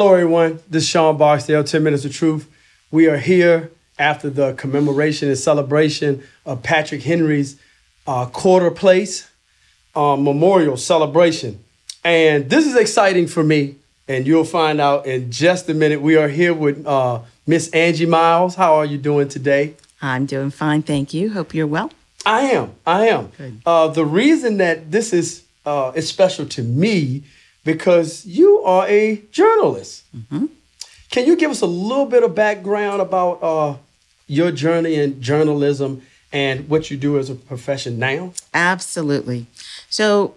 Hello, everyone. This is Sean Barksdale, 10 Minutes of Truth. We are here after the commemoration and celebration of Patrick Henry's uh, quarter place uh, memorial celebration. And this is exciting for me, and you'll find out in just a minute. We are here with uh, Miss Angie Miles. How are you doing today? I'm doing fine, thank you. Hope you're well. I am. I am. Uh, the reason that this is uh, is special to me because you are a journalist. Can you give us a little bit of background about uh, your journey in journalism and what you do as a profession now? Absolutely. So,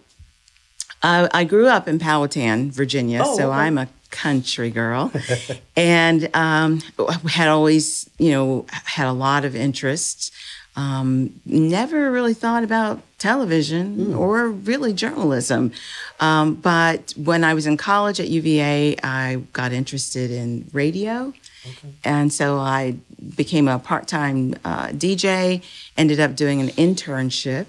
uh, I grew up in Powhatan, Virginia, Oh, so okay. I'm a country girl, and um, had always, you know, had a lot of interests. Um, never really thought about television Hmm. or really journalism. Um, but when I was in college at UVA, I got interested in radio. And so I became a part time uh, DJ, ended up doing an internship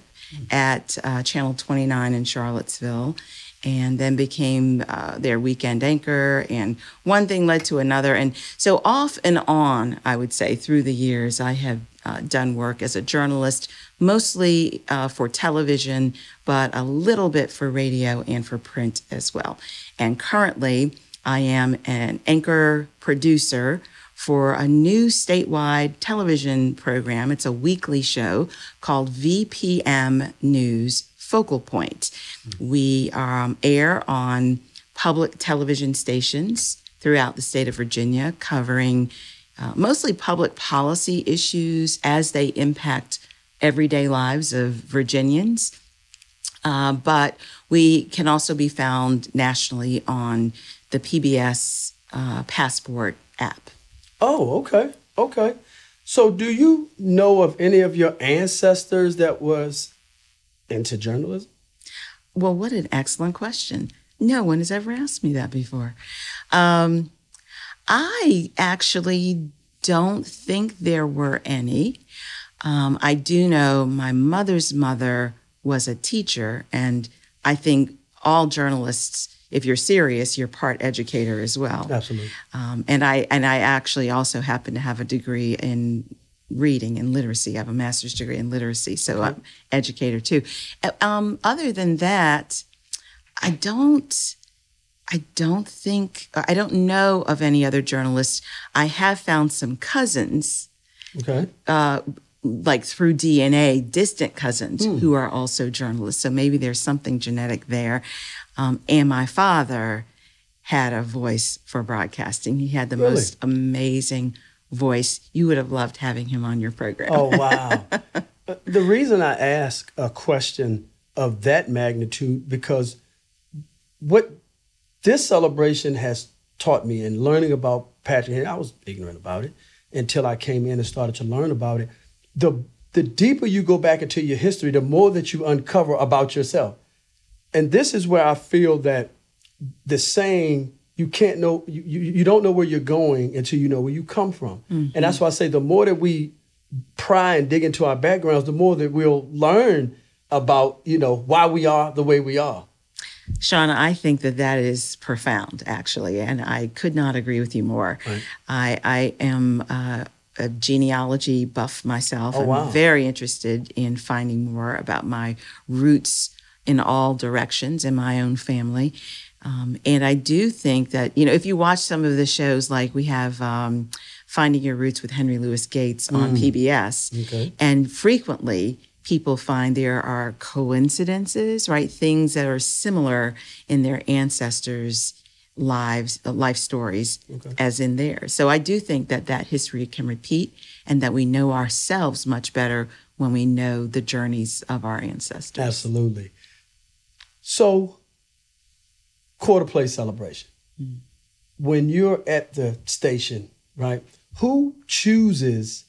at uh, Channel 29 in Charlottesville, and then became uh, their weekend anchor. And one thing led to another. And so, off and on, I would say, through the years, I have uh, done work as a journalist, mostly uh, for television, but a little bit for radio and for print as well. And currently, I am an anchor producer for a new statewide television program. It's a weekly show called VPM News Focal Point. We um, air on public television stations throughout the state of Virginia, covering uh, mostly public policy issues as they impact everyday lives of Virginians. Uh, but we can also be found nationally on the PBS uh, Passport app. Oh, okay. Okay. So do you know of any of your ancestors that was into journalism? Well, what an excellent question. No one has ever asked me that before. Um, I actually don't think there were any. Um, I do know my mother's mother was a teacher, and I think all journalists, if you're serious, you're part educator as well. Absolutely. Um, and I and I actually also happen to have a degree in reading and literacy. I have a master's degree in literacy, so I'm educator too. Uh, Um, other than that, I don't. I don't think I don't know of any other journalists. I have found some cousins, Okay. uh, like through DNA, distant cousins who are also journalists. So maybe there's something genetic there. Um, and my father had a voice for broadcasting. He had the Really? most amazing voice. You would have loved having him on your program. Oh, wow. Uh, the reason I ask a question of that magnitude because what this celebration has taught me in learning about Patrick Henry, I was ignorant about it until I came in and started to learn about it. The the deeper you go back into your history, the more that you uncover about yourself. And this is where I feel that the saying you can't know you, you, you don't know where you're going until you know where you come from. And that's mm-hmm. why I say the more that we pry and dig into our backgrounds, the more that we'll learn about, you know, why we are the way we are. Shauna, I think that that is profound, actually, and I could not agree with you more. I, I am uh, a genealogy buff myself. Oh, I'm wow. very interested in finding more about my roots in all directions in my own family. Um, and I do think that, you know, if you watch some of the shows, like we have um, Finding Your Roots with Henry Louis Gates on PBS, Okay. and frequently people find there are coincidences, right? Things that are similar in their ancestors' lives, uh, life stories, as in theirs. So I do think that that history can repeat and that we know ourselves much better when we know the journeys of our ancestors. Absolutely. So, quarter play celebration. When you're at the station, right? Who chooses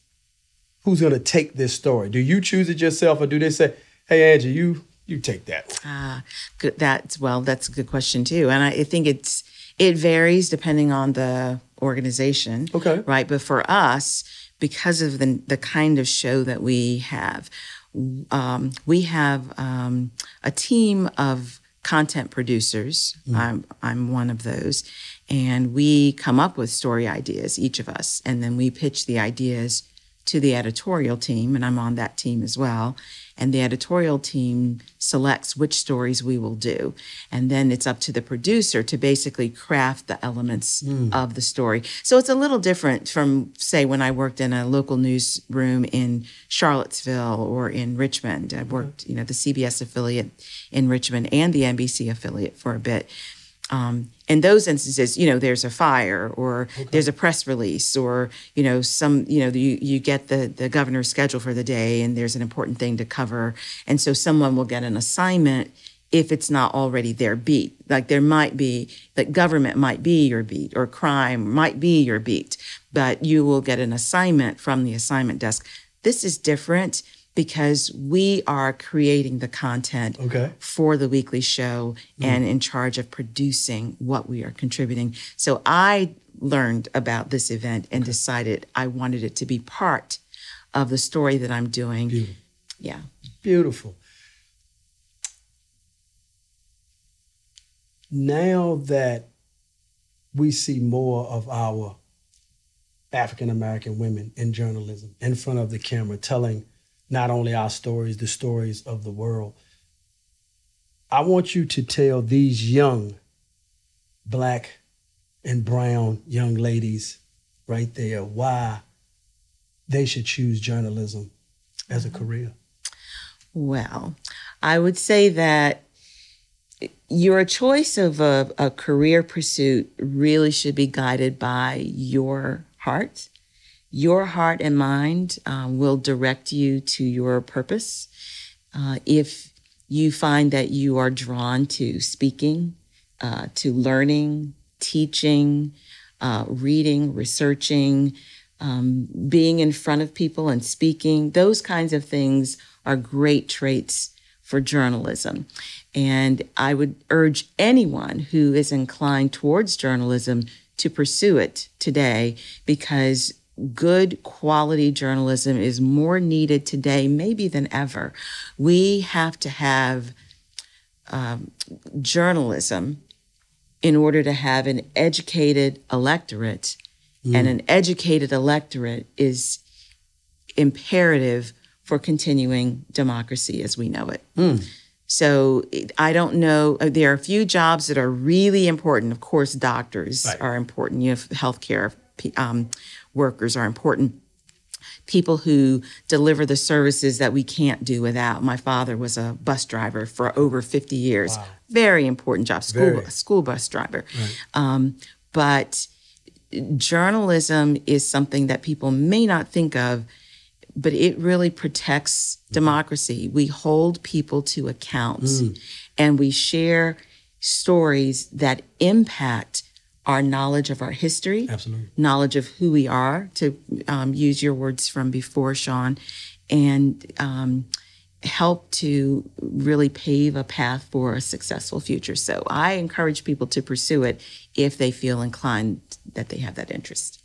who's going to take this story? Do you choose it yourself, or do they say, "Hey, Angie, you you take that"? Ah, good. That's well, that's a good question too, and I, think it's it varies depending on the organization. Okay. Right, but for us, because of the the kind of show that we have, um, we have um, a team of content producers. I'm I'm one of those, and we come up with story ideas, each of us, and then we pitch the ideas to the editorial team, and I'm on that team as well. And the editorial team selects which stories we will do. And then it's up to the producer to basically craft the elements hmm. of the story. So it's a little different from, say, when I worked in a local newsroom in Charlottesville or in Richmond. I mm-hmm. worked, you know, the CBS affiliate in Richmond and the NBC affiliate for a bit. Um, in those instances, you know, there's a fire or there's a press release or, you know, some, you know, you, you get the, the governor's schedule for the day and there's an important thing to cover. And so someone will get an assignment if it's not already their beat. Like there might be, that government might be your beat or crime might be your beat, but you will get an assignment from the assignment desk. This is different because we are creating the content Okay. for the weekly show mm. and in charge of producing what we are contributing. So I learned about this event and decided I wanted it to be part of the story that I'm doing. Beautiful. Yeah. Beautiful. Now that we see more of our African American women in journalism in front of the camera telling not only our stories, the stories of the world, I want you to tell these young black and brown young ladies right there why they should choose journalism as a mm-hmm. career. Well, I would say that your choice of a, a career pursuit really should be guided by your heart. Your heart and mind uh, will direct you to your purpose. Uh, if you find that you are drawn to speaking, uh, to learning, teaching, uh, reading, researching, um, being in front of people and speaking, those kinds of things are great traits for journalism. And I would urge anyone who is inclined towards journalism to pursue it today because good quality journalism is more needed today, maybe than ever. We have to have um, journalism in order to have an educated electorate. And an educated electorate is imperative for continuing democracy as we know it. So I don't know. uh, There are a few jobs that are really important. Of course, doctors Right. are important. You have healthcare um, workers are important. People who deliver the services that we can't do without. My father was a bus driver for over 50 years. Wow. Very important job, school Very. school bus driver. Um, but journalism is something that people may not think of, but it really protects democracy. We hold people to account and we share stories that impact our knowledge of our history, Absolutely. knowledge of who we are, to um, use your words from before, Sean, and um, help to really pave a path for a successful future. So I encourage people to pursue it if they feel inclined that they have that interest.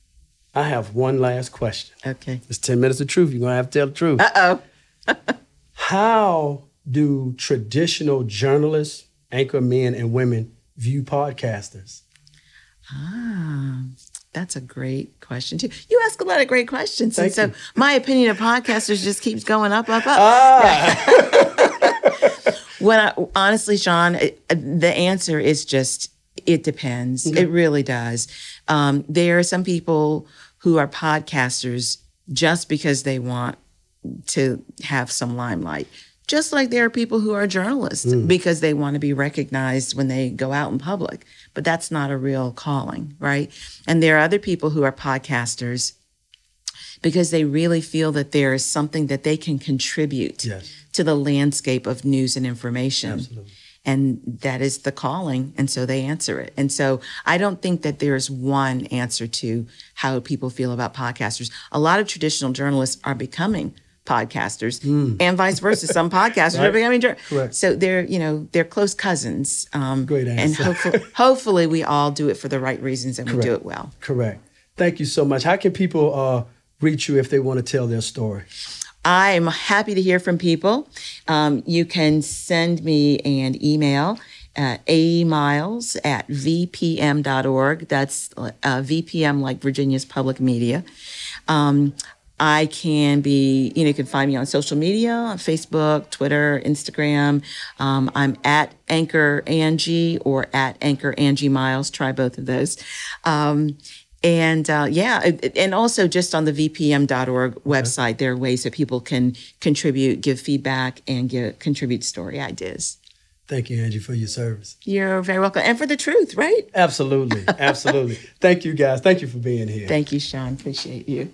I have one last question. Okay. It's 10 minutes of truth. You're going to have to tell the truth. Uh oh. How do traditional journalists, anchor men and women view podcasters? Ah, that's a great question too. You ask a lot of great questions, Thank and so you. my opinion of podcasters just keeps going up, up, up. Ah, When I, honestly, Sean, the answer is just it depends. It really does. Um, there are some people who are podcasters just because they want to have some limelight. Just like there are people who are journalists mm. because they want to be recognized when they go out in public. But that's not a real calling, right? And there are other people who are podcasters because they really feel that there is something that they can contribute Yes. to the landscape of news and information. Absolutely. And that is the calling. And so they answer it. And so I don't think that there's one answer to how people feel about podcasters. A lot of traditional journalists are becoming podcasters and vice versa. Some podcasters are Hmm. Becoming jour- Correct. So they're, you know, they're close cousins. Um, Great And answer. hopefully, hopefully we all do it for the right reasons and we do it well. correct. Thank you so much. How can people uh, reach you if they want to tell their story? I'm happy to hear from people. Um, you can send me an email uh, A Miles at vpm.org. That's uh, VPM, like Virginia's public media. Um, I can be, you know, you can find me on social media on Facebook, Twitter, Instagram. Um, I'm at Anchor Angie or at Anchor Angie Miles. Try both of those. Um, and uh, yeah, and also just on the vpm.org website, there are ways that people can contribute, give feedback, and give, contribute story ideas. Thank you, Angie, for your service. You're very welcome. And for the truth, right? Absolutely. Absolutely. Thank you, guys. Thank you for being here. Thank you, Sean. Appreciate you.